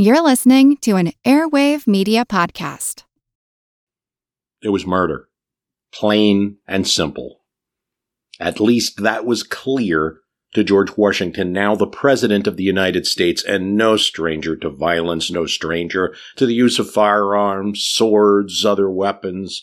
You're listening to an Airwave Media Podcast. It was murder. Plain and simple. At least that was clear to George Washington, now the President of the United States, and no stranger to violence, no stranger to the use of firearms, swords, other weapons.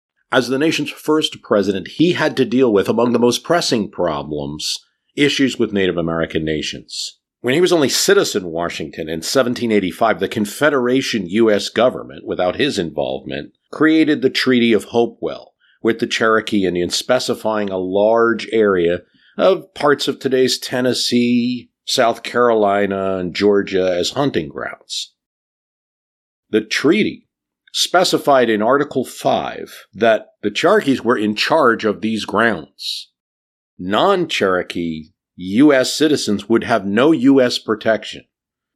As the nation's first president, he had to deal with, among the most pressing problems, issues with Native American nations. When he was only citizen Washington in 1785, the Confederation U.S. government, without his involvement, created the Treaty of Hopewell with the Cherokee Indians, specifying a large area of parts of today's Tennessee, South Carolina, and Georgia as hunting grounds. The treaty specified in Article 5 that the Cherokees were in charge of these grounds. Non Cherokee U.S. citizens would have no U.S. protection.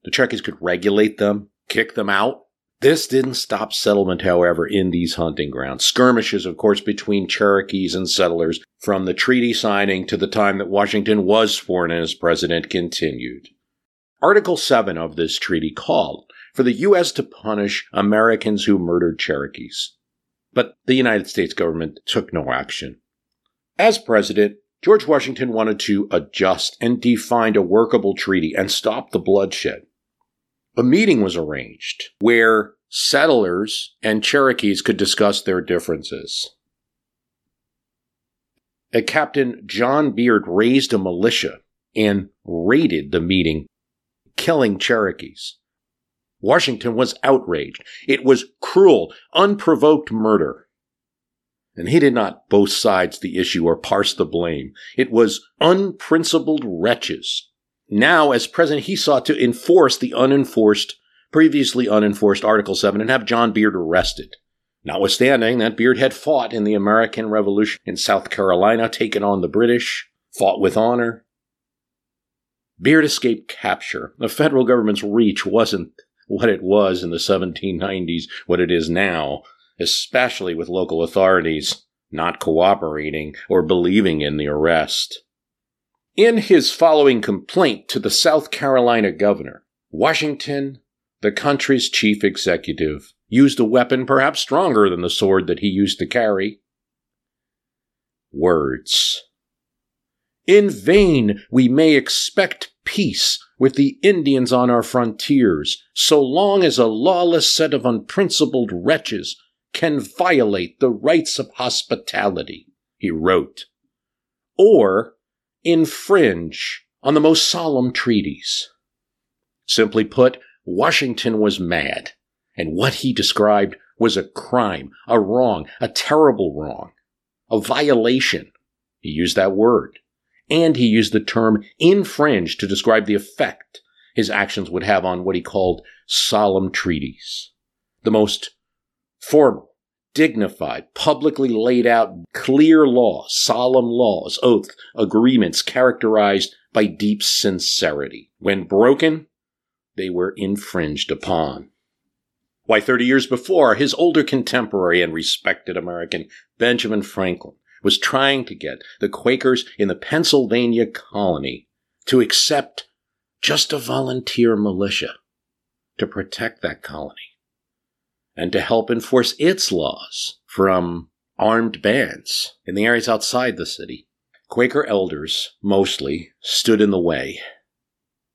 The Cherokees could regulate them, kick them out. This didn't stop settlement, however, in these hunting grounds. Skirmishes, of course, between Cherokees and settlers from the treaty signing to the time that Washington was sworn in as president continued. Article 7 of this treaty called for the U.S. to punish Americans who murdered Cherokees. But the United States government took no action. As president, George Washington wanted to adjust and define a workable treaty and stop the bloodshed. A meeting was arranged where settlers and Cherokees could discuss their differences. A Captain John Beard raised a militia and raided the meeting, killing Cherokees. Washington was outraged. It was cruel, unprovoked murder. And he did not both sides the issue or parse the blame. It was unprincipled wretches. Now, as president, he sought to enforce the unenforced, previously unenforced Article 7 and have John Beard arrested. Notwithstanding that Beard had fought in the American Revolution in South Carolina, taken on the British, fought with honor. Beard escaped capture. The federal government's reach wasn't what it was in the 1790s, what it is now, especially with local authorities not cooperating or believing in the arrest. In his following complaint to the South Carolina governor, Washington, the country's chief executive, used a weapon perhaps stronger than the sword that he used to carry words. In vain we may expect peace with the Indians on our frontiers, so long as a lawless set of unprincipled wretches can violate the rights of hospitality, he wrote, or infringe on the most solemn treaties. Simply put, Washington was mad, and what he described was a crime, a wrong, a terrible wrong, a violation. He used that word and he used the term infringe to describe the effect his actions would have on what he called solemn treaties. The most formal, dignified, publicly laid out, clear laws, solemn laws, oaths, agreements characterized by deep sincerity. When broken, they were infringed upon. Why, 30 years before, his older contemporary and respected American, Benjamin Franklin, was trying to get the Quakers in the Pennsylvania colony to accept just a volunteer militia to protect that colony and to help enforce its laws from armed bands in the areas outside the city. Quaker elders, mostly, stood in the way.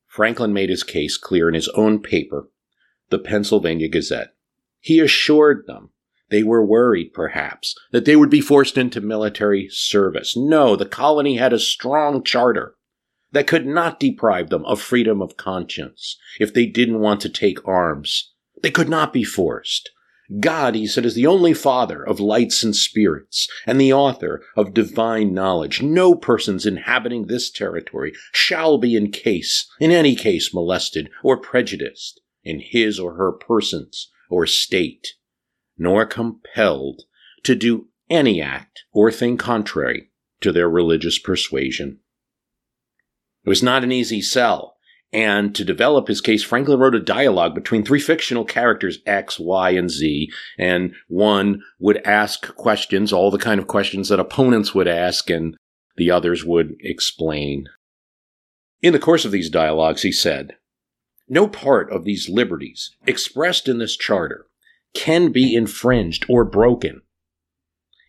Franklin made his case clear in his own paper, the Pennsylvania Gazette. He assured them They were worried, perhaps, that they would be forced into military service. No, the colony had a strong charter that could not deprive them of freedom of conscience if they didn't want to take arms. They could not be forced. God, he said, is the only father of lights and spirits and the author of divine knowledge. No persons inhabiting this territory shall be in case, in any case, molested or prejudiced in his or her persons or state, nor compelled to do any act or thing contrary to their religious persuasion. It was not an easy sell and to develop his case, Franklin wrote a dialogue between three fictional characters, X, Y, and Z. And one would ask questions, all the kind of questions that opponents would ask, and the others would explain. In the course of these dialogues, he said, No part of these liberties expressed in this charter can be infringed or broken.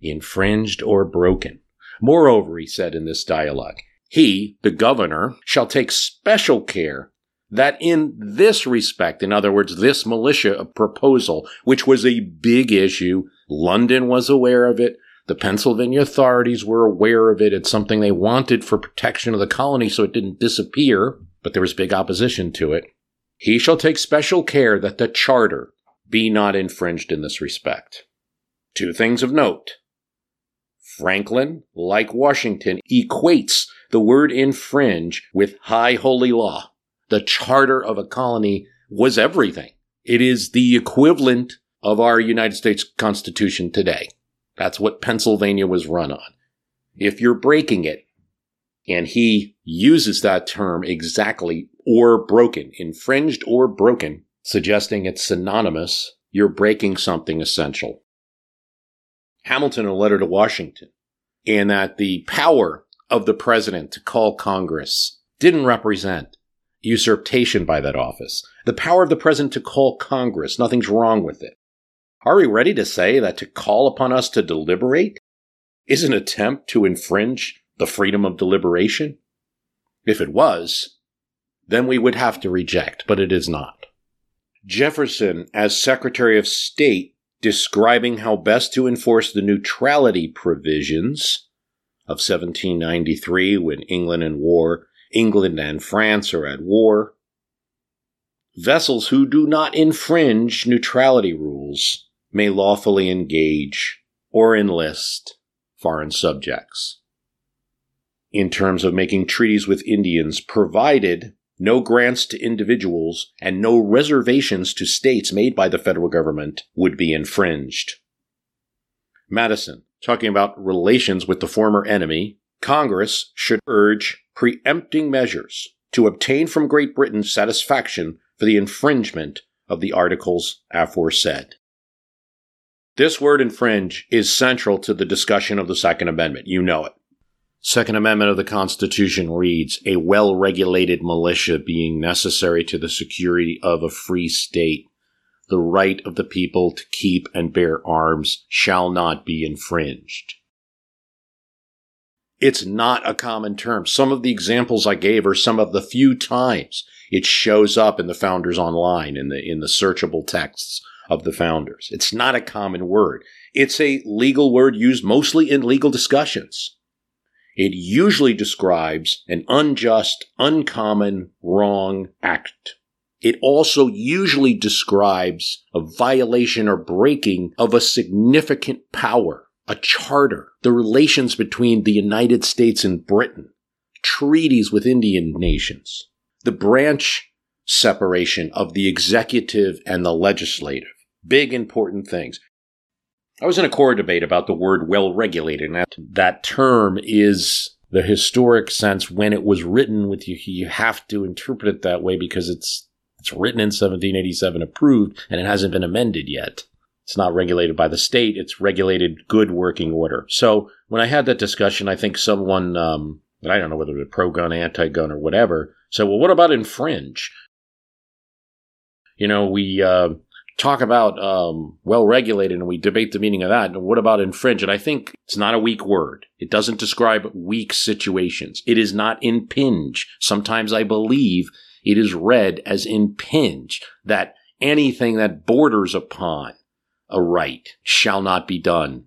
Infringed or broken. Moreover, he said in this dialogue, he, the governor, shall take special care that in this respect, in other words, this militia proposal, which was a big issue, London was aware of it, the Pennsylvania authorities were aware of it. It's something they wanted for protection of the colony so it didn't disappear, but there was big opposition to it. He shall take special care that the charter be not infringed in this respect. Two things of note. Franklin, like Washington, equates the word infringe with high holy law. The charter of a colony was everything. It is the equivalent of our United States Constitution today. That's what Pennsylvania was run on. If you're breaking it, and he uses that term exactly, or broken, infringed or broken, suggesting it's synonymous, you're breaking something essential. Hamilton, in a letter to Washington, and that the power of the president to call Congress didn't represent usurpation by that office. The power of the president to call Congress, nothing's wrong with it. Are we ready to say that to call upon us to deliberate is an attempt to infringe the freedom of deliberation? If it was, then we would have to reject, but it is not. Jefferson, as Secretary of State, describing how best to enforce the neutrality provisions of 1793 when England and war, England and France are at war. Vessels who do not infringe neutrality rules may lawfully engage or enlist foreign subjects. In terms of making treaties with Indians, provided no grants to individuals and no reservations to states made by the federal government would be infringed. Madison, talking about relations with the former enemy, Congress should urge preempting measures to obtain from Great Britain satisfaction for the infringement of the articles aforesaid. This word infringe is central to the discussion of the Second Amendment. You know it. Second Amendment of the Constitution reads, a well-regulated militia being necessary to the security of a free state the right of the people to keep and bear arms shall not be infringed. It's not a common term. Some of the examples I gave are some of the few times it shows up in the founders online in the in the searchable texts of the founders. It's not a common word. It's a legal word used mostly in legal discussions. It usually describes an unjust, uncommon, wrong act it also usually describes a violation or breaking of a significant power, a charter, the relations between the United States and Britain, treaties with Indian nations, the branch separation of the executive and the legislative. Big important things. I was in a core debate about the word well regulated, and that, that term is the historic sense when it was written with you. You have to interpret it that way because it's it's written in 1787, approved, and it hasn't been amended yet. It's not regulated by the state. It's regulated good working order. So when I had that discussion, I think someone, um, I don't know whether it was pro gun, anti gun, or whatever, said, well, what about infringe? You know, we uh, talk about um, well regulated and we debate the meaning of that. And what about infringe? And I think it's not a weak word. It doesn't describe weak situations. It is not impinge. Sometimes I believe it is read as impinge, that anything that borders upon a right, shall not be done.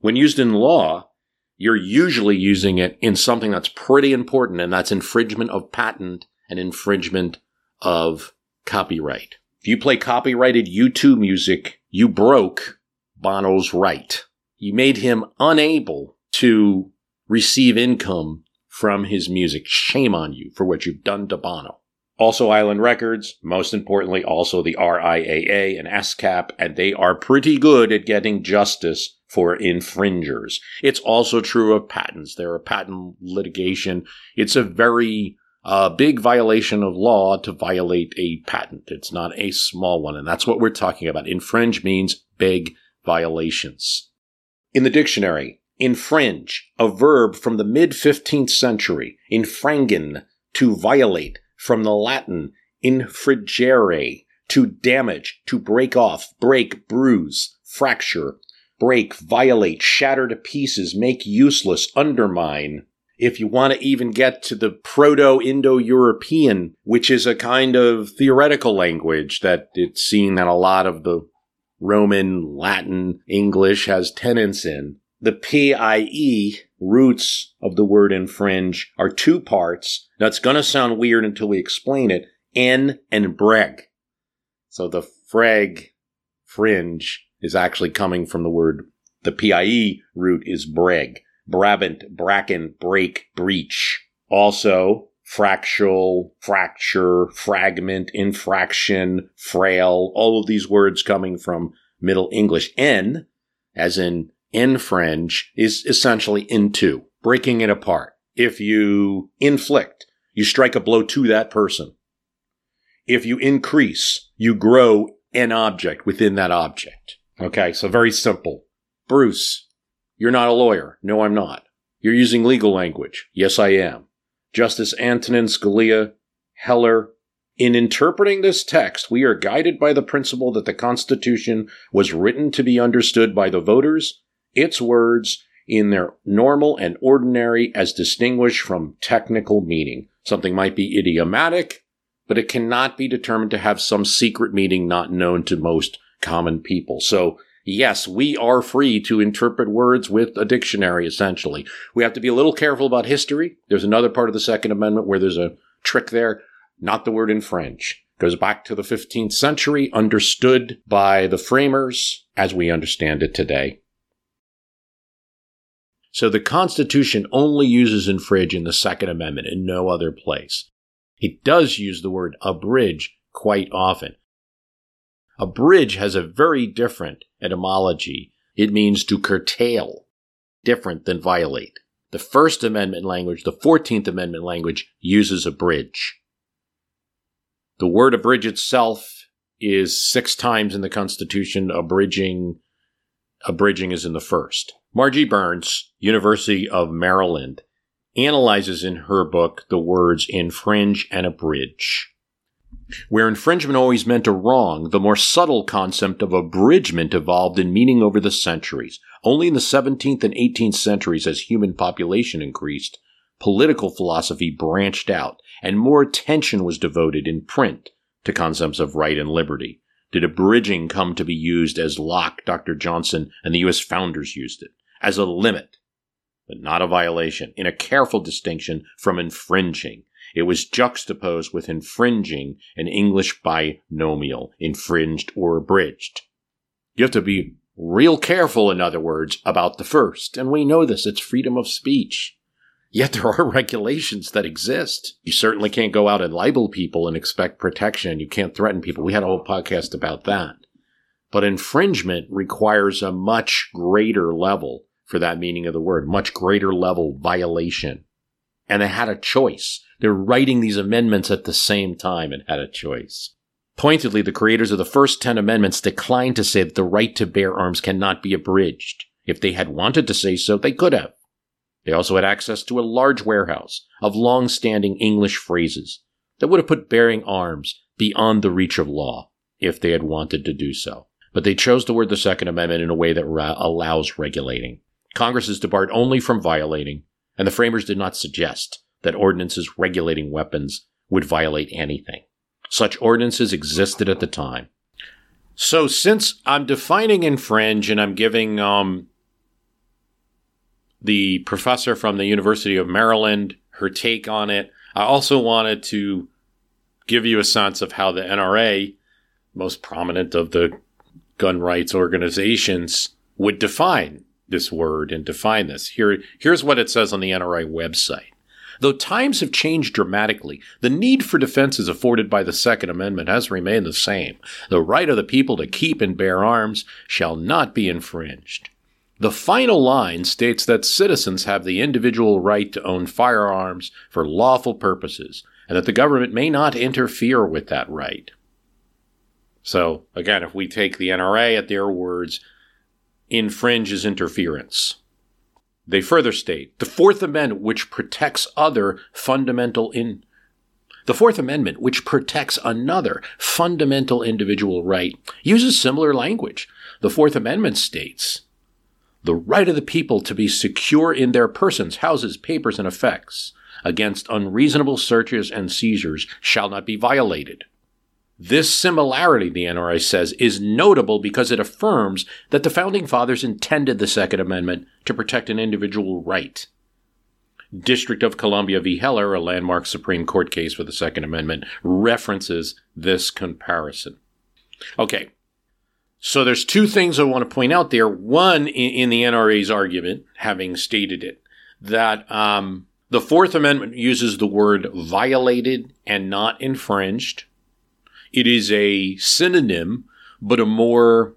When used in law, you're usually using it in something that's pretty important, and that's infringement of patent and infringement of copyright. If you play copyrighted U2 music, you broke Bono's right. You made him unable to receive income from his music. Shame on you for what you've done to Bono. Also, Island Records, most importantly, also the RIAA and ASCAP, and they are pretty good at getting justice for infringers. It's also true of patents. There are patent litigation. It's a very uh, big violation of law to violate a patent. It's not a small one, and that's what we're talking about. Infringe means big violations. In the dictionary, infringe, a verb from the mid 15th century, infringen, to violate, from the Latin infringere, to damage, to break off, break, bruise, fracture, break, violate, shatter to pieces, make useless, undermine. If you want to even get to the Proto Indo European, which is a kind of theoretical language that it's seen that a lot of the Roman, Latin, English has tenants in. The PIE roots of the word infringe are two parts. Now it's going to sound weird until we explain it. N and breg. So the freg, fringe, is actually coming from the word, the PIE root is breg. Brabant, bracken, break, breach. Also, fractional, fracture, fragment, infraction, frail, all of these words coming from Middle English. N, as in infringe, is essentially into, breaking it apart. If you inflict, you strike a blow to that person. If you increase, you grow an object within that object. Okay, so very simple. Bruce, you're not a lawyer. No, I'm not. You're using legal language. Yes, I am. Justice Antonin Scalia, Heller. In interpreting this text, we are guided by the principle that the Constitution was written to be understood by the voters, its words in their normal and ordinary as distinguished from technical meaning. Something might be idiomatic, but it cannot be determined to have some secret meaning not known to most common people. So yes, we are free to interpret words with a dictionary, essentially. We have to be a little careful about history. There's another part of the Second Amendment where there's a trick there, not the word infringe. Goes back to the 15th century, understood by the framers as we understand it today. So the Constitution only uses infringe in the Second Amendment in no other place. It does use the word abridge quite often. Abridge has a very different etymology. It means to curtail, different than violate. The First Amendment language, the 14th Amendment language, uses abridge. The word abridge itself is six times in the Constitution. Abridging, abridging is in the first. Margie Burns, University of Maryland, analyzes in her book the words infringe and abridge. Where infringement always meant a wrong, the more subtle concept of abridgment evolved in meaning over the centuries. Only in the 17th and 18th centuries, as human population increased, political philosophy branched out, and more attention was devoted in print to concepts of right and liberty. Did abridging come to be used as Locke, Dr. Johnson, and the U.S. founders used it, as a limit, but not a violation, in a careful distinction from infringing, it was juxtaposed with infringing an English binomial, infringed or abridged. You have to be real careful, in other words, about the first. And we know this. It's freedom of speech. Yet there are regulations that exist. You certainly can't go out and libel people and expect protection. You can't threaten people. We had a whole podcast about that. But infringement requires a much greater level for that meaning of the word, much greater level violation. And they had a choice. They're writing these amendments at the same time and had a choice. Pointedly, the creators of the first 10 amendments declined to say that the right to bear arms cannot be abridged. If they had wanted to say so, they could have. They also had access to a large warehouse of long standing English phrases that would have put bearing arms beyond the reach of law if they had wanted to do so. But they chose to word the Second Amendment in a way that ra- allows regulating. Congress is debarred only from violating, and the framers did not suggest that ordinances regulating weapons would violate anything. Such ordinances existed at the time. So since I'm defining infringe and I'm giving um, the professor from the University of Maryland her take on it, I also wanted to give you a sense of how the NRA, most prominent of the gun rights organizations, would define this word and define this. Here, here's what it says on the NRA website. Though times have changed dramatically, the need for defenses afforded by the Second Amendment has remained the same. The right of the people to keep and bear arms shall not be infringed. The final line states that citizens have the individual right to own firearms for lawful purposes, and that the government may not interfere with that right. So, again, if we take the NRA at their words, infringe is interference. They further state the Fourth Amendment, which protects other fundamental in the Fourth Amendment, which protects another fundamental individual right, uses similar language. The Fourth Amendment states the right of the people to be secure in their persons, houses, papers, and effects against unreasonable searches and seizures shall not be violated. This similarity, the NRA says, is notable because it affirms that the Founding Fathers intended the Second Amendment to protect an individual right. District of Columbia v. Heller, a landmark Supreme Court case for the Second Amendment, references this comparison. Okay, so there's two things I want to point out there. One, in, the NRA's argument, having stated it, that um, the Fourth Amendment uses the word violated and not infringed it is a synonym, but a more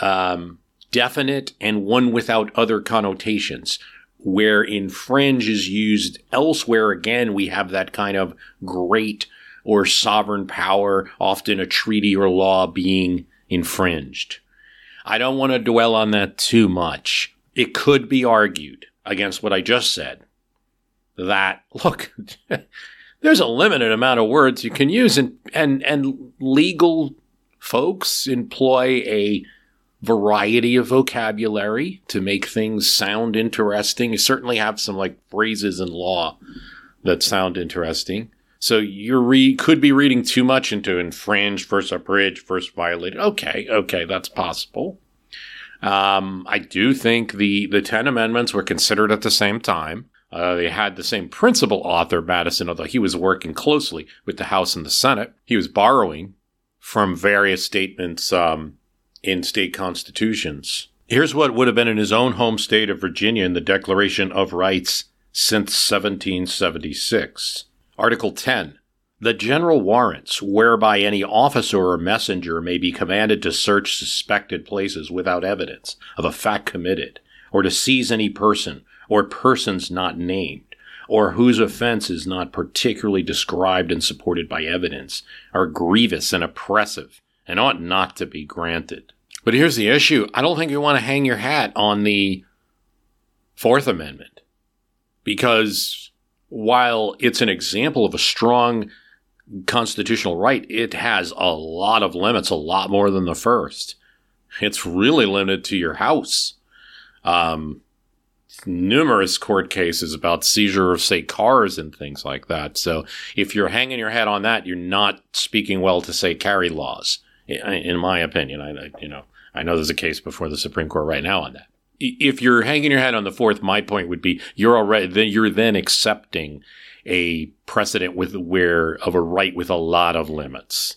um, definite and one without other connotations. Where infringe is used elsewhere, again, we have that kind of great or sovereign power, often a treaty or law being infringed. I don't want to dwell on that too much. It could be argued against what I just said that, look, there's a limited amount of words you can use and and and legal folks employ a variety of vocabulary to make things sound interesting. You certainly have some like phrases in law that sound interesting. So you re- could be reading too much into infringe versus abridge versus violated. Okay, okay, that's possible. Um, I do think the the Ten Amendments were considered at the same time. Uh, they had the same principal author, Madison, although he was working closely with the House and the Senate. He was borrowing from various statements um, in state constitutions. Here's what would have been in his own home state of Virginia in the Declaration of Rights since 1776. Article 10. The general warrants, whereby any officer or messenger may be commanded to search suspected places without evidence of a fact committed, or to seize any person or persons not named, or whose offense is not particularly described and supported by evidence, are grievous and oppressive, and ought not to be granted. But here's the issue I don't think you want to hang your hat on the Fourth Amendment, because while it's an example of a strong constitutional right, it has a lot of limits, a lot more than the first. It's really limited to your house. Um, numerous court cases about seizure of, say, cars and things like that. So if you're hanging your head on that, you're not speaking well to, say, carry laws, in my opinion. I, you know, I know there's a case before the Supreme Court right now on that. If you're hanging your head on the fourth, my point would be you're already then you're then accepting a precedent with where of a right with a lot of limits.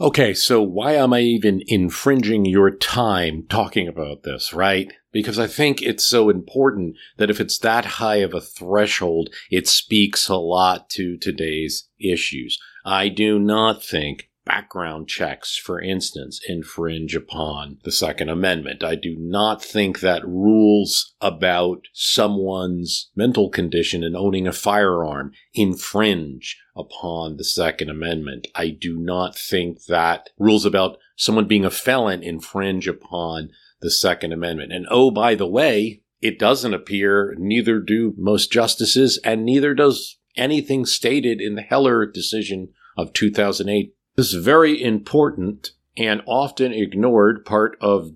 Okay, so why am I even infringing your time talking about this, right? Because I think it's so important that if it's that high of a threshold, it speaks a lot to today's issues. I do not think background checks, for instance, infringe upon the Second Amendment. I do not think that rules about someone's mental condition and owning a firearm infringe upon the Second Amendment. I do not think that rules about someone being a felon infringe upon the Second Amendment. And oh, by the way, it doesn't appear, neither do most justices, and neither does anything stated in the Heller decision of 2008 this very important and often ignored part of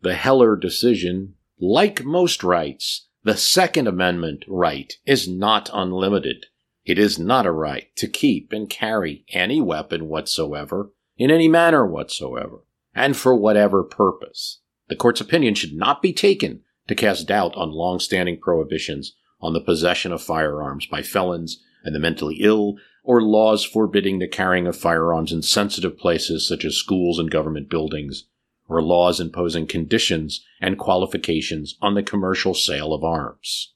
the Heller decision, like most rights, the Second Amendment right is not unlimited. It is not a right to keep and carry any weapon whatsoever, in any manner whatsoever, and for whatever purpose. The court's opinion should not be taken to cast doubt on long-standing prohibitions on the possession of firearms by felons and the mentally ill, or laws forbidding the carrying of firearms in sensitive places such as schools and government buildings, or laws imposing conditions and qualifications on the commercial sale of arms.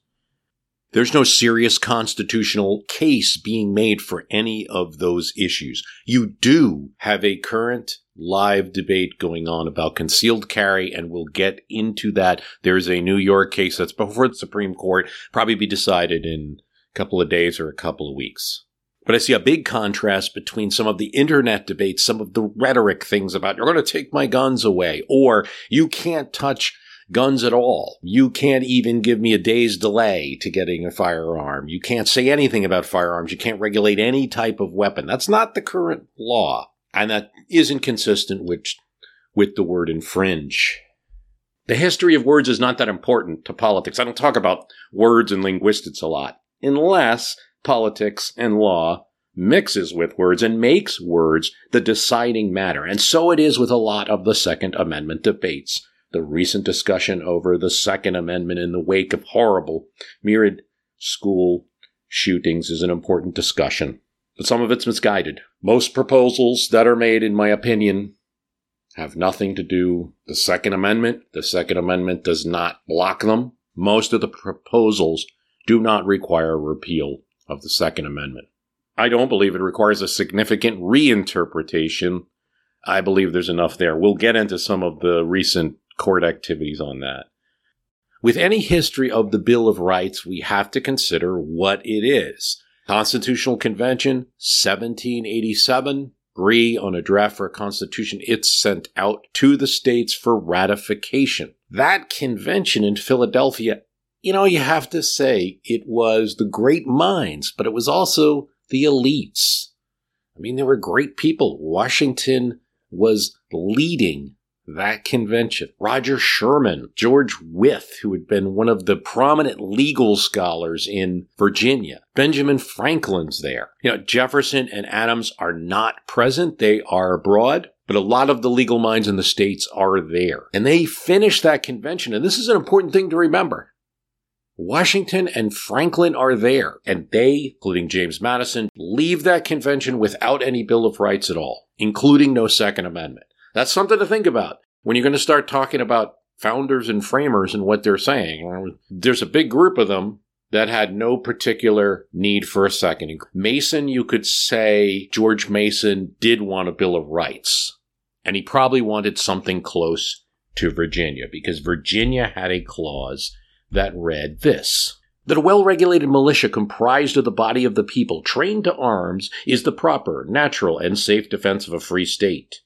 There's no serious constitutional case being made for any of those issues. You do have a current live debate going on about concealed carry, and we'll get into that. There's a New York case that's before the Supreme Court, probably be decided in a couple of days or a couple of weeks. But I see a big contrast between some of the internet debates, some of the rhetoric things about you're going to take my guns away, or you can't touch guns at all. You can't even give me a day's delay to getting a firearm. You can't say anything about firearms. You can't regulate any type of weapon. That's not the current law. And that isn't consistent with, with the word infringe. The history of words is not that important to politics. I don't talk about words and linguistics a lot, unless politics and law mixes with words and makes words the deciding matter. And so it is with a lot of the Second Amendment debates the recent discussion over the Second Amendment in the wake of horrible myriad school shootings is an important discussion, but some of it's misguided. Most proposals that are made, in my opinion, have nothing to do the Second Amendment. The Second Amendment does not block them. Most of the proposals do not require repeal of the Second Amendment. I don't believe it requires a significant reinterpretation. I believe there's enough there. We'll get into some of the recent court activities on that. With any history of the Bill of Rights, we have to consider what it is. Constitutional Convention, 1787, agree on a draft for a constitution. It's sent out to the states for ratification. That convention in Philadelphia, you know, you have to say it was the great minds, but it was also the elites. I mean, there were great people. Washington was leading that convention. Roger Sherman, George Wythe, who had been one of the prominent legal scholars in Virginia. Benjamin Franklin's there. You know, Jefferson and Adams are not present. They are abroad. But a lot of the legal minds in the states are there. And they finish that convention. And this is an important thing to remember. Washington and Franklin are there, and they, including James Madison, leave that convention without any Bill of Rights at all, including no Second Amendment. That's something to think about when you're going to start talking about founders and framers and what they're saying. There's a big group of them that had no particular need for a second. Mason, you could say George Mason did want a Bill of Rights, and he probably wanted something close to Virginia because Virginia had a clause that read this. That a well regulated militia comprised of the body of the people trained to arms is the proper, natural, and safe defense of a free state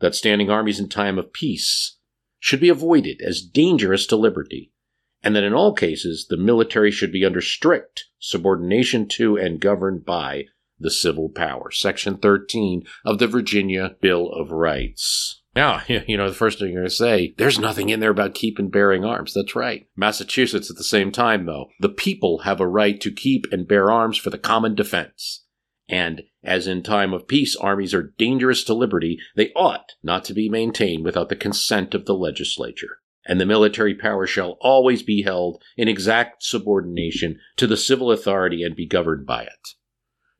that standing armies in time of peace should be avoided as dangerous to liberty, and that in all cases the military should be under strict subordination to and governed by the civil power. Section 13 of the Virginia Bill of Rights. Now, you know, the first thing you're going to say, there's nothing in there about keep and bearing arms. That's right. Massachusetts at the same time, though. The people have a right to keep and bear arms for the common defense. And as in time of peace armies are dangerous to liberty, they ought not to be maintained without the consent of the legislature. And the military power shall always be held in exact subordination to the civil authority and be governed by it.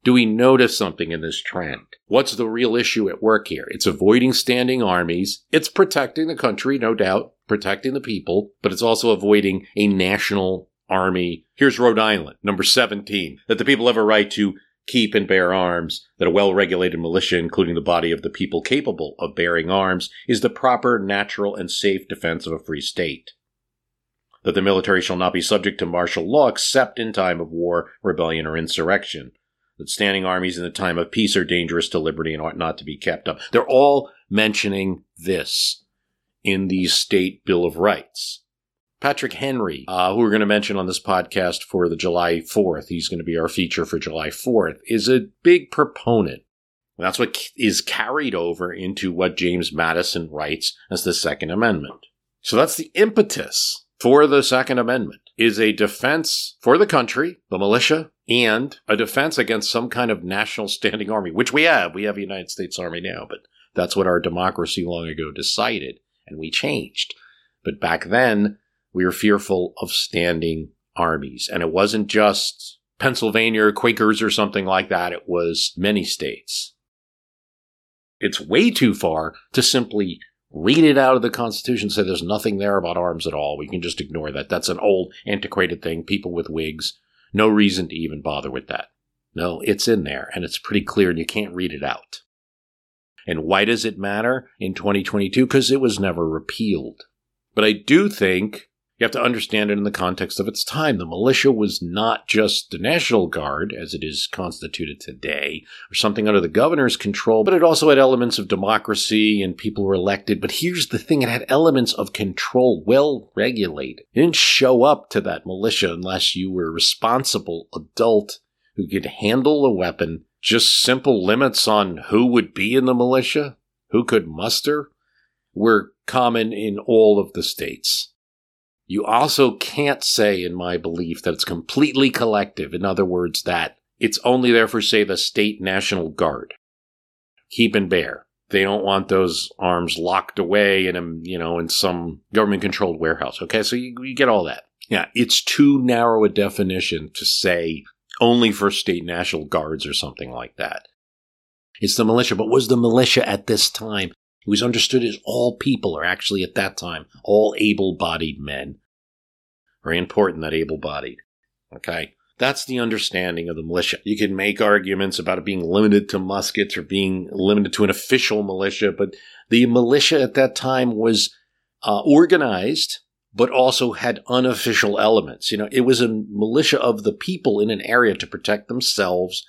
Do we notice something in this trend? What's the real issue at work here? It's avoiding standing armies. It's protecting the country, no doubt, protecting the people, but it's also avoiding a national army. Here's Rhode Island, number 17, that the people have a right to keep and bear arms, that a well regulated militia, including the body of the people capable of bearing arms, is the proper, natural, and safe defense of a free state. That the military shall not be subject to martial law except in time of war, rebellion, or insurrection. That standing armies in the time of peace are dangerous to liberty and ought not to be kept up. They're all mentioning this in the State Bill of Rights. Patrick Henry, uh, who we're going to mention on this podcast for the July 4th, he's going to be our feature for July 4th, is a big proponent. That's what is carried over into what James Madison writes as the Second Amendment. So that's the impetus for the Second Amendment is a defense for the country, the militia, and a defense against some kind of national standing army, which we have. We have a United States Army now, but that's what our democracy long ago decided, and we changed. But back then, we were fearful of standing armies. And it wasn't just Pennsylvania Quakers or something like that, it was many states. It's way too far to simply read it out of the Constitution, and say there's nothing there about arms at all. We can just ignore that. That's an old, antiquated thing. People with wigs, no reason to even bother with that. No, it's in there, and it's pretty clear, and you can't read it out. And why does it matter in 2022? Because it was never repealed. But I do think you have to understand it in the context of its time. The militia was not just the National Guard, as it is constituted today, or something under the governor's control, but it also had elements of democracy and people were elected. But here's the thing it had elements of control, well regulated. It didn't show up to that militia unless you were a responsible adult who could handle a weapon. Just simple limits on who would be in the militia, who could muster, were common in all of the states. You also can't say, in my belief, that it's completely collective. In other words, that it's only there for, say, the state National Guard. Keep and bear. They don't want those arms locked away in a, you know, in some government controlled warehouse. Okay. So you, you get all that. Yeah. It's too narrow a definition to say only for state National Guards or something like that. It's the militia, but was the militia at this time it was understood as all people, or actually at that time, all able bodied men. Very important that able bodied. Okay? That's the understanding of the militia. You can make arguments about it being limited to muskets or being limited to an official militia, but the militia at that time was uh, organized, but also had unofficial elements. You know, it was a militia of the people in an area to protect themselves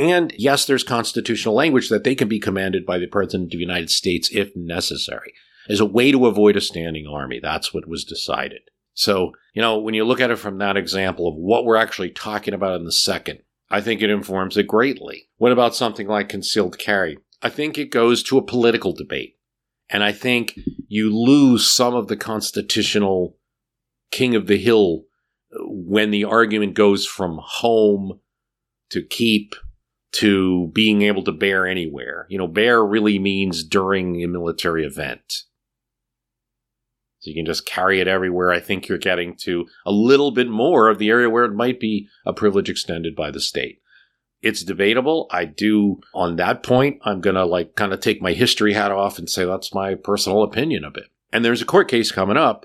and yes, there's constitutional language that they can be commanded by the President of the United States if necessary, as a way to avoid a standing army. That's what was decided. So, you know, when you look at it from that example of what we're actually talking about in the second, I think it informs it greatly. What about something like concealed carry? I think it goes to a political debate. And I think you lose some of the constitutional king of the hill when the argument goes from home to keep to being able to bear anywhere. You know, bear really means during a military event. So you can just carry it everywhere. I think you're getting to a little bit more of the area where it might be a privilege extended by the state. It's debatable. I do, on that point, I'm going to like kind of take my history hat off and say that's my personal opinion of it. And there's a court case coming up,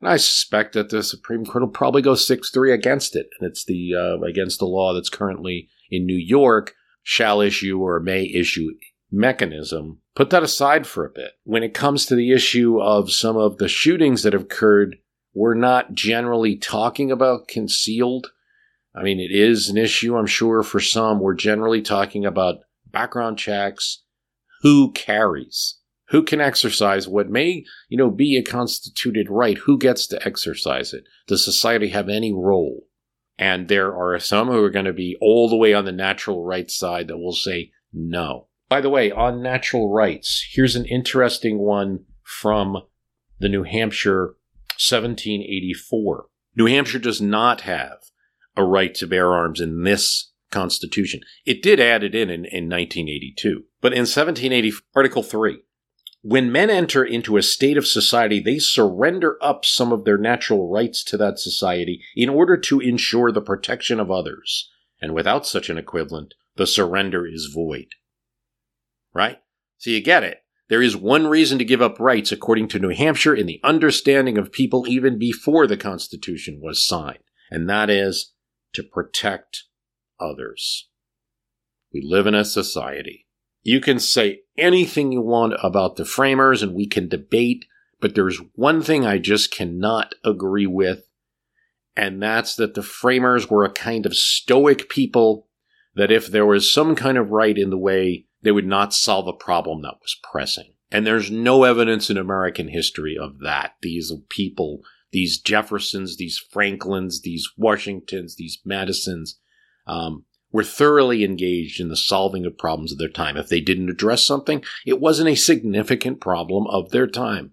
and I suspect that the Supreme Court will probably go 6 3 against it. And it's the, uh, against the law that's currently in New York shall issue or may issue mechanism, put that aside for a bit. When it comes to the issue of some of the shootings that have occurred, we're not generally talking about concealed. I mean, it is an issue, I'm sure, for some. We're generally talking about background checks, who carries, who can exercise what may, you know, be a constituted right, who gets to exercise it. Does society have any role? And there are some who are going to be all the way on the natural rights side that will say no. By the way, on natural rights, here's an interesting one from the New Hampshire 1784. New Hampshire does not have a right to bear arms in this constitution. It did add it in in, in 1982. But in 1780, Article 3, when men enter into a state of society, they surrender up some of their natural rights to that society in order to ensure the protection of others. And without such an equivalent, the surrender is void. Right? So you get it. There is one reason to give up rights, according to New Hampshire, in the understanding of people even before the Constitution was signed, and that is to protect others. We live in a society you can say anything you want about the framers and we can debate, but there's one thing I just cannot agree with, and that's that the framers were a kind of stoic people that if there was some kind of right in the way, they would not solve a problem that was pressing. And there's no evidence in American history of that. These people, these Jeffersons, these Franklins, these Washingtons, these Madisons, um, were thoroughly engaged in the solving of problems of their time. If they didn't address something, it wasn't a significant problem of their time.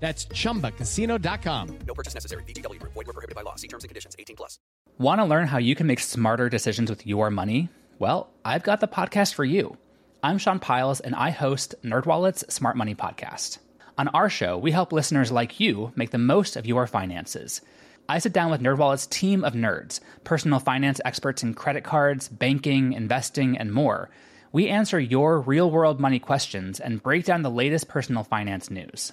That's chumbacasino.com. No purchase necessary. VGW Group. Void were prohibited by law. See terms and conditions. 18 plus. Want to learn how you can make smarter decisions with your money? Well, I've got the podcast for you. I'm Sean Pyles, and I host NerdWallet's Smart Money Podcast. On our show, we help listeners like you make the most of your finances. I sit down with NerdWallet's team of nerds, personal finance experts in credit cards, banking, investing, and more. We answer your real-world money questions and break down the latest personal finance news.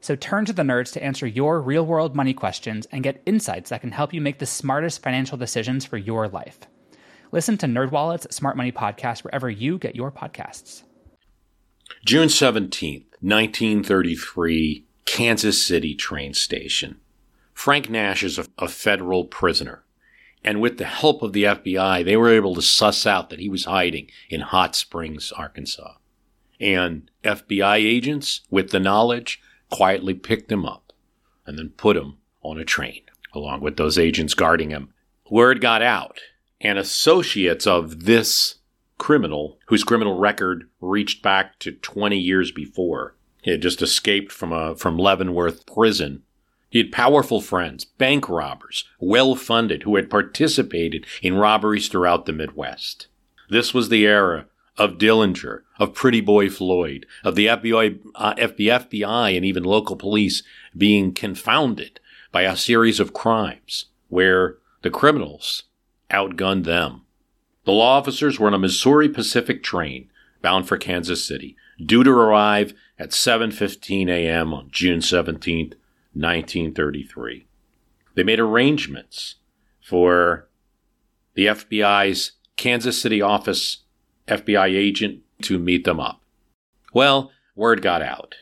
So turn to the nerds to answer your real world money questions and get insights that can help you make the smartest financial decisions for your life. Listen to NerdWallet's Smart Money Podcast wherever you get your podcasts. June 17th, 1933, Kansas City train station. Frank Nash is a, a federal prisoner. And with the help of the FBI, they were able to suss out that he was hiding in Hot Springs, Arkansas. And FBI agents, with the knowledge, quietly picked him up and then put him on a train, along with those agents guarding him. Word got out, and associates of this criminal, whose criminal record reached back to 20 years before, he had just escaped from a from Leavenworth prison. He had powerful friends, bank robbers, well funded, who had participated in robberies throughout the Midwest. This was the era of Dillinger, of Pretty Boy Floyd, of the FBI, uh, FBI and even local police being confounded by a series of crimes where the criminals outgunned them. The law officers were on a Missouri Pacific train bound for Kansas City, due to arrive at 7:15 a.m. on June 17, 1933. They made arrangements for the FBI's Kansas City office FBI agent to meet them up. Well, word got out,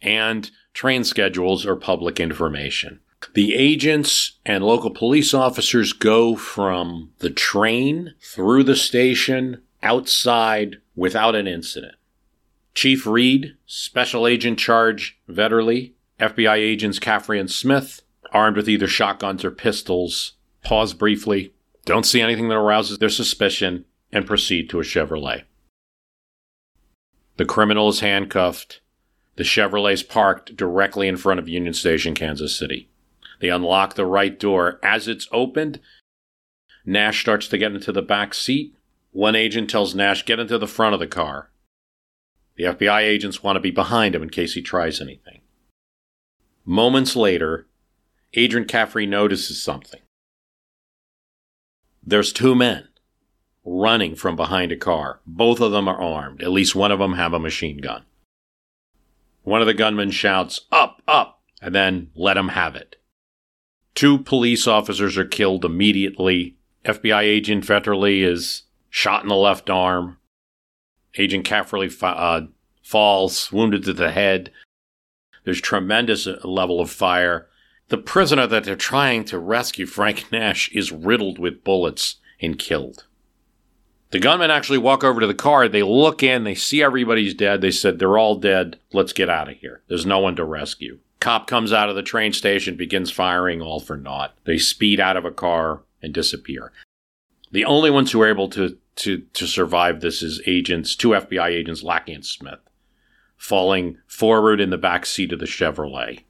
and train schedules are public information. The agents and local police officers go from the train through the station outside without an incident. Chief Reed, Special Agent Charge Vetterli, FBI agents Caffrey and Smith, armed with either shotguns or pistols, pause briefly, don't see anything that arouses their suspicion, and proceed to a Chevrolet. The criminal is handcuffed. The Chevrolet is parked directly in front of Union Station, Kansas City. They unlock the right door. As it's opened, Nash starts to get into the back seat. One agent tells Nash, get into the front of the car. The FBI agents want to be behind him in case he tries anything. Moments later, Adrian Caffrey notices something. There's two men running from behind a car. Both of them are armed. At least one of them have a machine gun. One of the gunmen shouts, Up, up, and then let him have it. Two police officers are killed immediately. FBI agent Vetterli is shot in the left arm. Agent Caffrey uh, falls, wounded to the head. There's tremendous uh, level of fire. The prisoner that they're trying to rescue, Frank Nash, is riddled with bullets and killed. The gunmen actually walk over to the car. They look in, they see everybody's dead. They said, They're all dead. Let's get out of here. There's no one to rescue. Cop comes out of the train station, begins firing, all for naught. They speed out of a car and disappear. The only ones who are able to, to, to survive this is agents, two FBI agents, Lackey and Smith, falling forward in the back seat of the Chevrolet.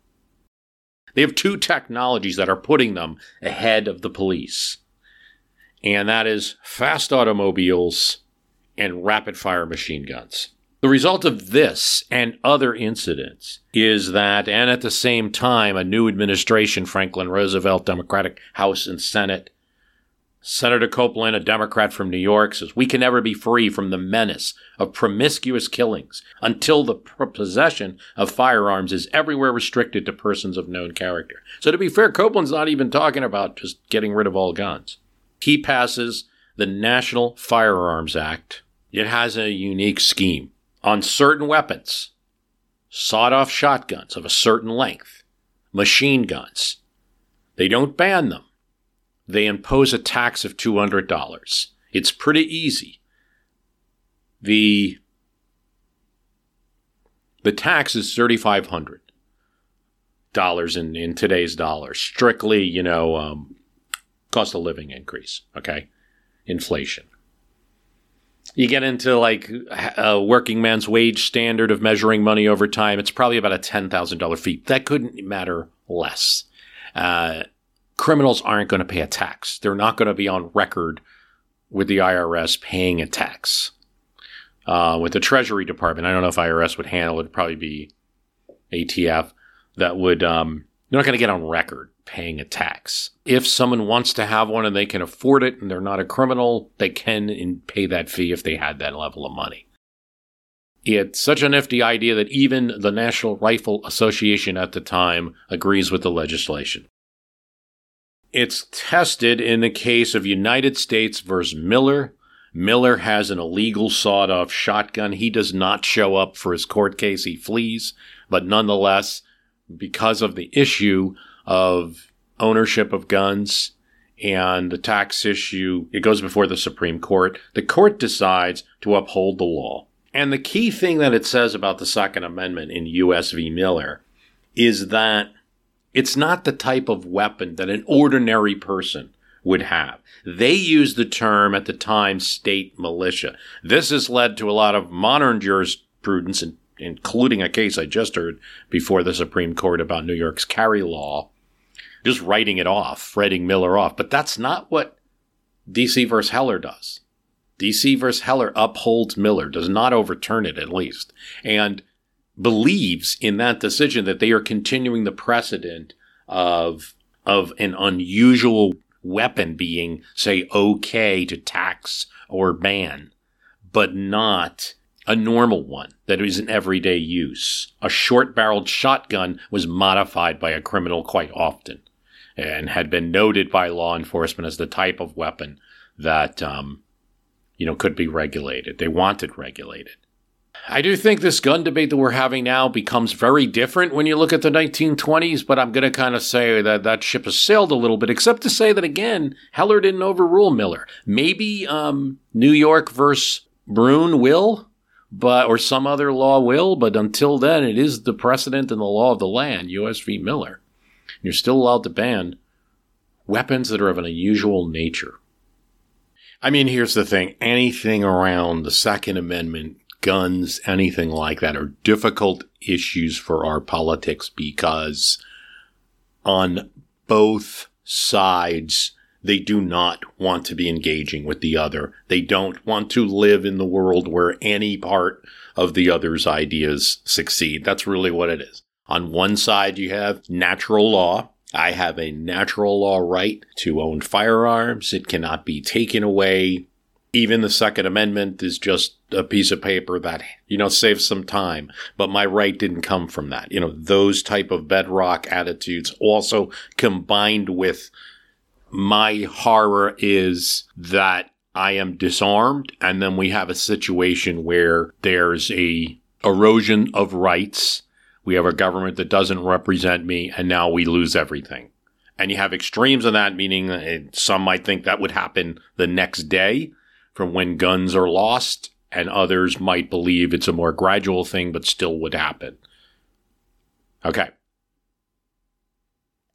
They have two technologies that are putting them ahead of the police and that is fast automobiles and rapid fire machine guns. The result of this and other incidents is that, and at the same time, a new administration, Franklin Roosevelt, Democratic House and Senate, Senator Copeland, a Democrat from New York, says we can never be free from the menace of promiscuous killings until the possession of firearms is everywhere restricted to persons of known character. So, to be fair, Copeland's not even talking about just getting rid of all guns. He passes the National Firearms Act. It has a unique scheme on certain weapons, sawed off shotguns of a certain length, machine guns. They don't ban them they impose a tax of $200. It's pretty easy. The the tax is $3500 in, in today's dollars. Strictly, you know, um, cost of living increase, okay? Inflation. You get into like a working man's wage standard of measuring money over time, it's probably about a $10,000 fee. That couldn't matter less. Uh, criminals aren't going to pay a tax. They're not going to be on record with the IRS paying a tax. Uh, with the Treasury Department, I don't know if IRS would handle it. Probably be ATF that would. Um, they're not going to get on record paying a tax. If someone wants to have one and they can afford it and they're not a criminal, they can pay that fee if they had that level of money. It's such a nifty idea that even the National Rifle Association at the time agrees with the legislation. It's tested in the case of United States versus Miller. Miller has an illegal sawed off shotgun. He does not show up for his court case. He flees. But nonetheless, because of the issue of ownership of guns and the tax issue, it goes before the Supreme Court. The court decides to uphold the law. And the key thing that it says about the Second Amendment in U.S. v. Miller is that it's not the type of weapon that an ordinary person would have. They used the term at the time state militia. This has led to a lot of modern jurisprudence, including a case I just heard before the Supreme Court about New York's carry law, just writing it off, writing Miller off. But that's not what DC versus Heller does. DC versus Heller upholds Miller, does not overturn it at least. And believes in that decision that they are continuing the precedent of of an unusual weapon being say okay to tax or ban but not a normal one that is in everyday use a short barreled shotgun was modified by a criminal quite often and had been noted by law enforcement as the type of weapon that um, you know could be regulated they wanted regulated I do think this gun debate that we're having now becomes very different when you look at the 1920s, but I'm going to kind of say that that ship has sailed a little bit, except to say that again, Heller didn't overrule Miller. Maybe um, New York versus Bruen will, but or some other law will, but until then, it is the precedent and the law of the land, U.S. v. Miller. You're still allowed to ban weapons that are of an unusual nature. I mean, here's the thing anything around the Second Amendment guns, anything like that are difficult issues for our politics because on both sides, they do not want to be engaging with the other. They don't want to live in the world where any part of the other's ideas succeed. That's really what it is. On one side, you have natural law. I have a natural law right to own firearms. It cannot be taken away even the Second Amendment is just a piece of paper that, you know, saves some time. But my right didn't come from that. You know, those type of bedrock attitudes also combined with my horror is that I am disarmed and then we have a situation where there's a erosion of rights. We have a government that doesn't represent me and now we lose everything. And you have extremes of that, meaning some might think that would happen the next day from when guns are lost, and others might believe it's a more gradual thing but still would happen. Okay.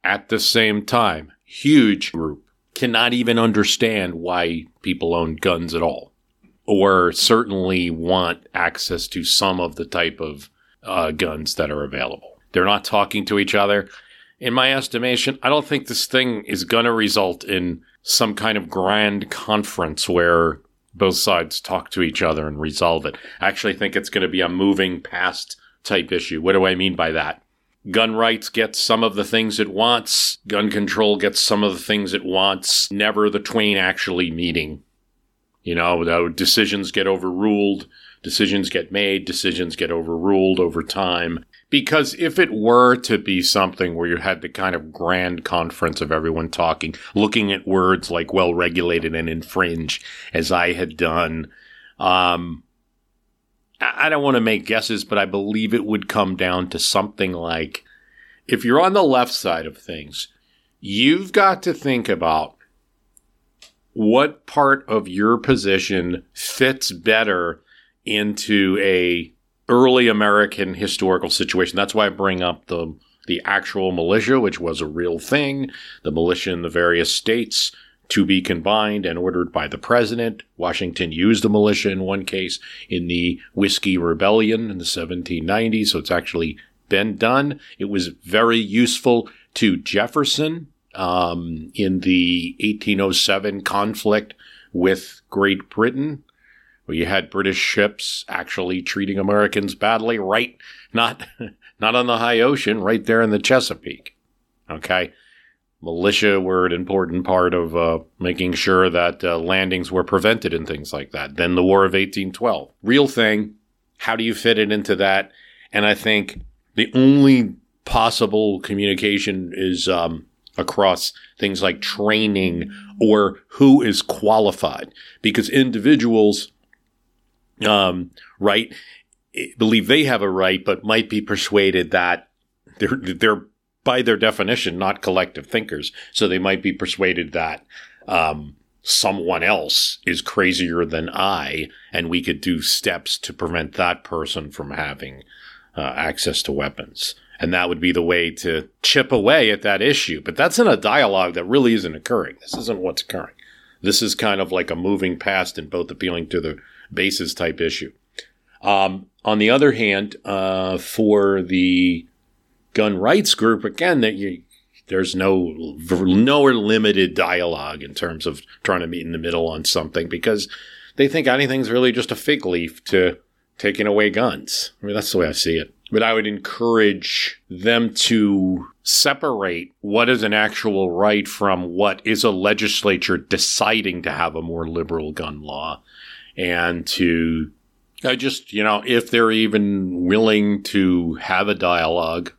At the same time, huge group cannot even understand why people own guns at all, or certainly want access to some of the type of uh, guns that are available. They're not talking to each other. In my estimation, I don't think this thing is going to result in some kind of grand conference where both sides talk to each other and resolve it. I actually think it's going to be a moving past type issue. What do I mean by that? gun rights gets some of the things it wants, gun control gets some of the things it wants, never the twain actually meeting. You know, decisions get overruled, decisions get made, decisions get overruled over time. Because if it were to be something where you had the kind of grand conference of everyone talking, looking at words like well regulated and infringe, as I had done, um, I don't want to make guesses, but I believe it would come down to something like if you're on the left side of things, you've got to think about what part of your position fits better into a early American historical situation. That's why I bring up the the actual militia, which was a real thing, the militia in the various states to be combined and ordered by the president. Washington used the militia in one case in the Whiskey Rebellion in the 1790s, so it's actually been done. It was very useful to Jefferson um, in the 1807 conflict with Great Britain where you had British ships actually treating Americans badly, right? Not, not on the high ocean, right there in the Chesapeake. Okay. Militia were an important part of uh, making sure that uh, landings were prevented and things like that. Then the War of 1812. Real thing. How do you fit it into that? And I think the only possible communication is um, across things like training or who is qualified because individuals um, right, believe they have a right, but might be persuaded that they're they're by their definition not collective thinkers, so they might be persuaded that um, someone else is crazier than I, and we could do steps to prevent that person from having uh, access to weapons. And that would be the way to chip away at that issue. But that's in a dialogue that really isn't occurring. This isn't what's occurring. This is kind of like a moving past and both appealing to the bases type issue. Um, on the other hand, uh, for the gun rights group, again, that you, there's no nowhere limited dialogue in terms of trying to meet in the middle on something because they think anything's really just a fig leaf to taking away guns. I mean, that's the way I see it. But I would encourage them to separate what is an actual right from what is a legislature deciding to have a more liberal gun law and to I just, you know, if they're even willing to have a dialogue,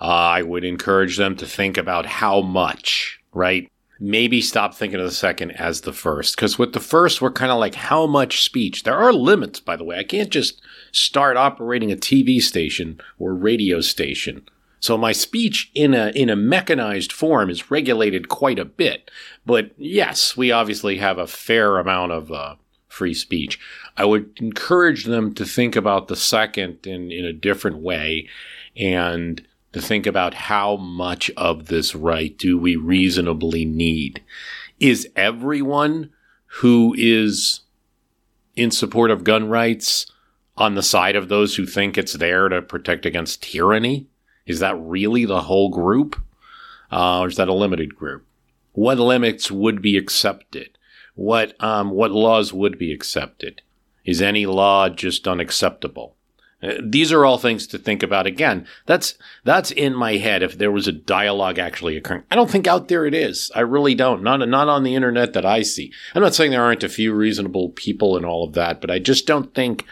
uh, I would encourage them to think about how much, right? Maybe stop thinking of the second as the first. Because with the first, we're kind of like, how much speech? There are limits, by the way. I can't just start operating a TV station or radio station. So my speech in a in a mechanized form is regulated quite a bit. But yes, we obviously have a fair amount of uh, free speech. I would encourage them to think about the second in, in a different way and to think about how much of this right do we reasonably need. Is everyone who is in support of gun rights on the side of those who think it's there to protect against tyranny? Is that really the whole group? Uh, or is that a limited group? What limits would be accepted? What um, what laws would be accepted. Is any law just unacceptable? Uh, these are all things to think about. Again, that's that's in my head. If there was a dialogue actually occurring, I don't think out there it is. I really don't. Not not on the internet that I see. I'm not saying there aren't a few reasonable people and all of that, but I just don't think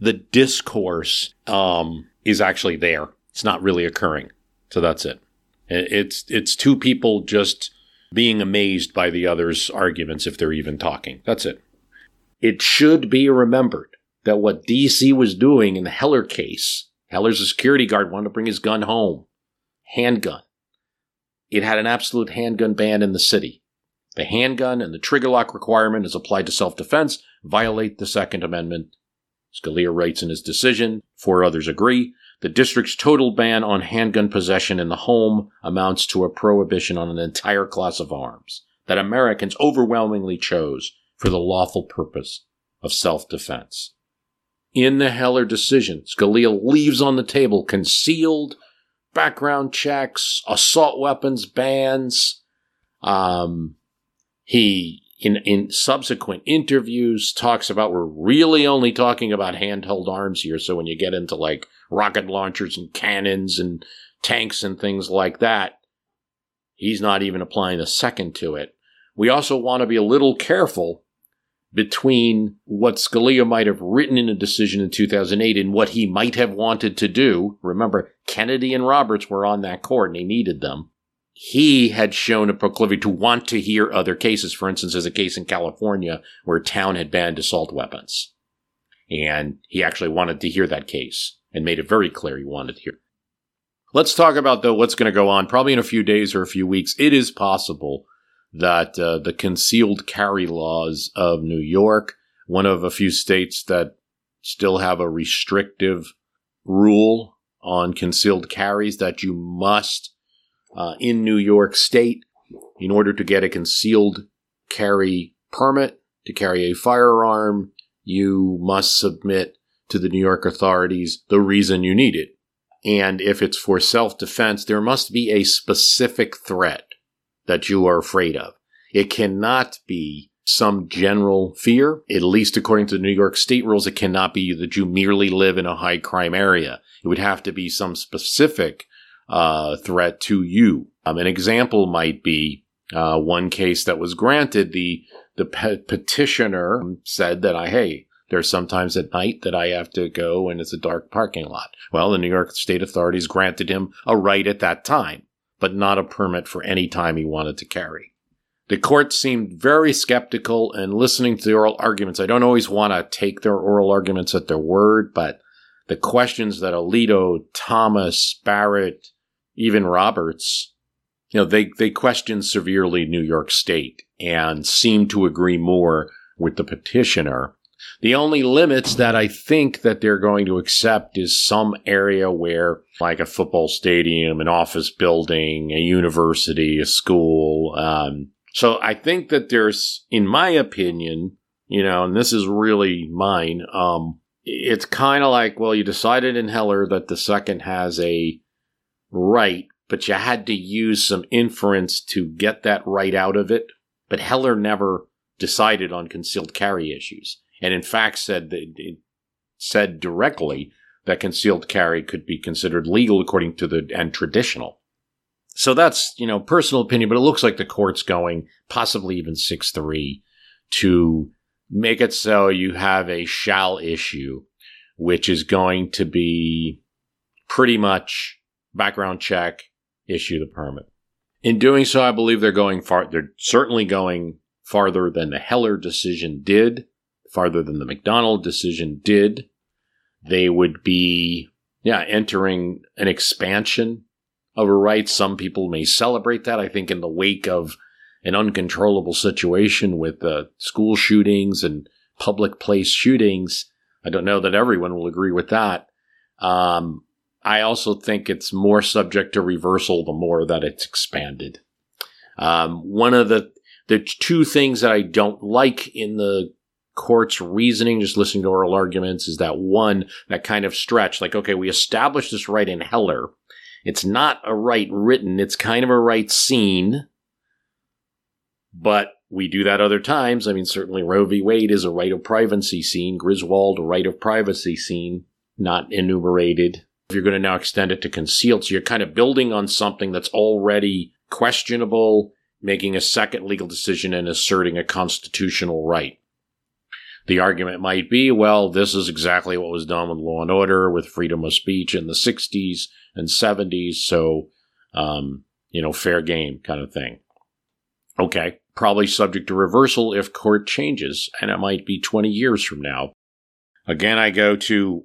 the discourse um, is actually there. It's not really occurring. So that's it. It's it's two people just being amazed by the other's arguments if they're even talking. That's it. It should be remembered that what DC was doing in the Heller case, Heller's a security guard, wanted to bring his gun home. Handgun. It had an absolute handgun ban in the city. The handgun and the trigger lock requirement as applied to self defense violate the Second Amendment. Scalia writes in his decision, four others agree, the district's total ban on handgun possession in the home amounts to a prohibition on an entire class of arms that Americans overwhelmingly chose for the lawful purpose of self defense. In the Heller decision, Scalia leaves on the table concealed background checks, assault weapons bans. Um, he, in, in subsequent interviews, talks about we're really only talking about handheld arms here. So when you get into like rocket launchers and cannons and tanks and things like that. He's not even applying a second to it. We also want to be a little careful between what Scalia might have written in a decision in 2008 and what he might have wanted to do. Remember, Kennedy and Roberts were on that court and he needed them. He had shown a proclivity to want to hear other cases. For instance, there's a case in California where a town had banned assault weapons. And he actually wanted to hear that case and made it very clear he wanted to hear. Let's talk about though what's going to go on probably in a few days or a few weeks. It is possible that uh, the concealed carry laws of New York, one of a few states that still have a restrictive rule on concealed carries that you must uh, in New York State in order to get a concealed carry permit to carry a firearm, you must submit to the New York authorities the reason you need it. And if it's for self defense, there must be a specific threat that you are afraid of. It cannot be some general fear. At least according to the New York state rules, it cannot be that you merely live in a high crime area. It would have to be some specific uh, threat to you. Um, an example might be uh, one case that was granted. The the pe- petitioner said that I hey. There's sometimes at night that I have to go and it's a dark parking lot. Well, the New York state authorities granted him a right at that time but not a permit for any time he wanted to carry. The court seemed very skeptical and listening to the oral arguments. I don't always want to take their oral arguments at their word, but the questions that Alito, Thomas, Barrett, even Roberts, you know, they, they questioned severely New York State and seemed to agree more with the petitioner the only limits that I think that they're going to accept is some area where, like a football stadium, an office building, a university, a school. Um, so I think that there's, in my opinion, you know, and this is really mine, um, it's kind of like, well, you decided in Heller that the second has a right, but you had to use some inference to get that right out of it. But Heller never decided on concealed carry issues and in fact said that said directly that concealed carry could be considered legal according to the and traditional. So that's, you know, personal opinion, but it looks like the court's going possibly even 6 3 to make it so you have a shall issue, which is going to be pretty much background check, issue the permit. In doing so, I believe they're going far, they're certainly going farther than the Heller decision did farther than the McDonald decision did. They would be, yeah, entering an expansion of a right. Some people may celebrate that. I think in the wake of an uncontrollable situation with uh, school shootings and public place shootings, I don't know that everyone will agree with that. Um, I also think it's more subject to reversal the more that it's expanded. Um, one of the the two things that I don't like in the court's reasoning, just listening to oral arguments, is that one, that kind of stretch, like, okay, we established this right in Heller. It's not a right written, it's kind of a right seen, but we do that other times. I mean, certainly Roe v. Wade is a right of privacy seen, Griswold, a right of privacy seen, not enumerated. You're going to now extend it to concealed, so you're kind of building on something that's already questionable, making a second legal decision and asserting a constitutional right. The argument might be, well, this is exactly what was done with law and order, with freedom of speech in the 60s and 70s. So, um, you know, fair game kind of thing. Okay. Probably subject to reversal if court changes, and it might be 20 years from now. Again, I go to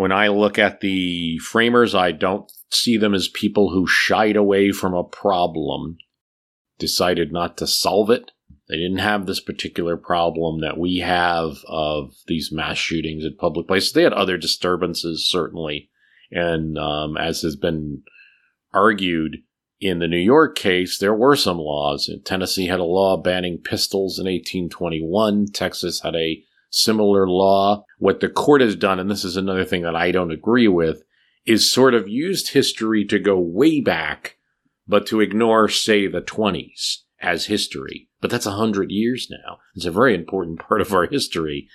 when I look at the framers, I don't see them as people who shied away from a problem, decided not to solve it. They didn't have this particular problem that we have of these mass shootings at public places. They had other disturbances, certainly. And um, as has been argued in the New York case, there were some laws. Tennessee had a law banning pistols in 1821. Texas had a similar law. What the court has done, and this is another thing that I don't agree with, is sort of used history to go way back, but to ignore, say, the 20s as history. But that's a hundred years now. It's a very important part of our history.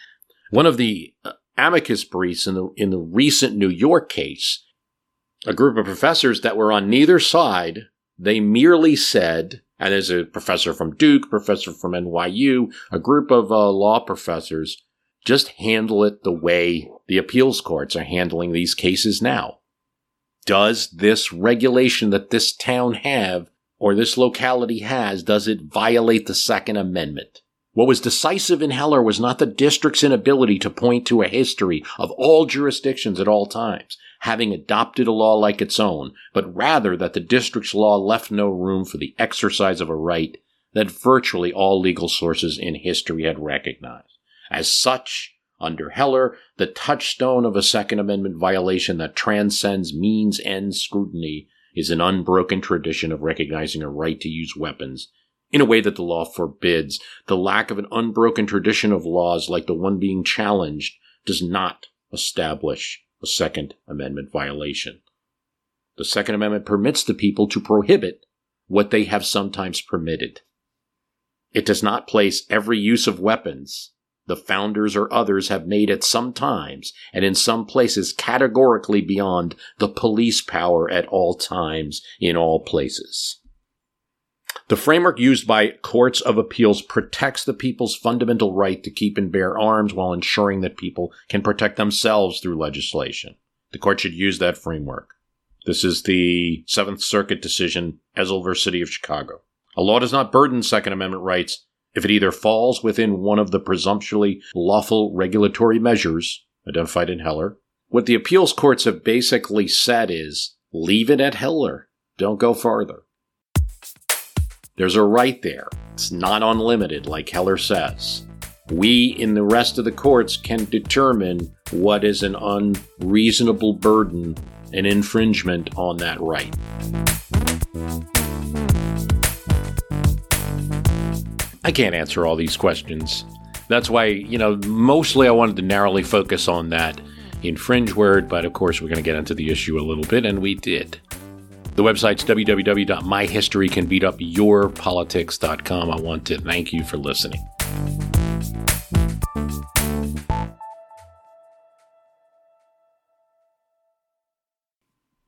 One of the uh, amicus briefs in the in the recent New York case a group of professors that were on neither side. They merely said, and there's a professor from Duke, professor from NYU, a group of uh, law professors, just handle it the way the appeals courts are handling these cases now. Does this regulation that this town have or this locality has, does it violate the Second Amendment? What was decisive in Heller was not the district's inability to point to a history of all jurisdictions at all times, having adopted a law like its own, but rather that the district's law left no room for the exercise of a right that virtually all legal sources in history had recognized. As such, under Heller, the touchstone of a Second Amendment violation that transcends means end scrutiny is an unbroken tradition of recognizing a right to use weapons in a way that the law forbids. The lack of an unbroken tradition of laws like the one being challenged does not establish a Second Amendment violation. The Second Amendment permits the people to prohibit what they have sometimes permitted. It does not place every use of weapons the founders or others have made at some times and in some places categorically beyond the police power at all times in all places. The framework used by courts of appeals protects the people's fundamental right to keep and bear arms while ensuring that people can protect themselves through legislation. The court should use that framework. This is the Seventh Circuit decision, Ezell v. City of Chicago. A law does not burden Second Amendment rights if it either falls within one of the presumptuously lawful regulatory measures identified in Heller. What the appeals courts have basically said is leave it at Heller. Don't go farther. There's a right there. It's not unlimited, like Heller says. We, in the rest of the courts, can determine what is an unreasonable burden, an infringement on that right. I can't answer all these questions. That's why, you know, mostly I wanted to narrowly focus on that infringe word, but of course we're going to get into the issue a little bit, and we did. The website's www.myhistorycanbeatupyourpolitics.com. I want to thank you for listening.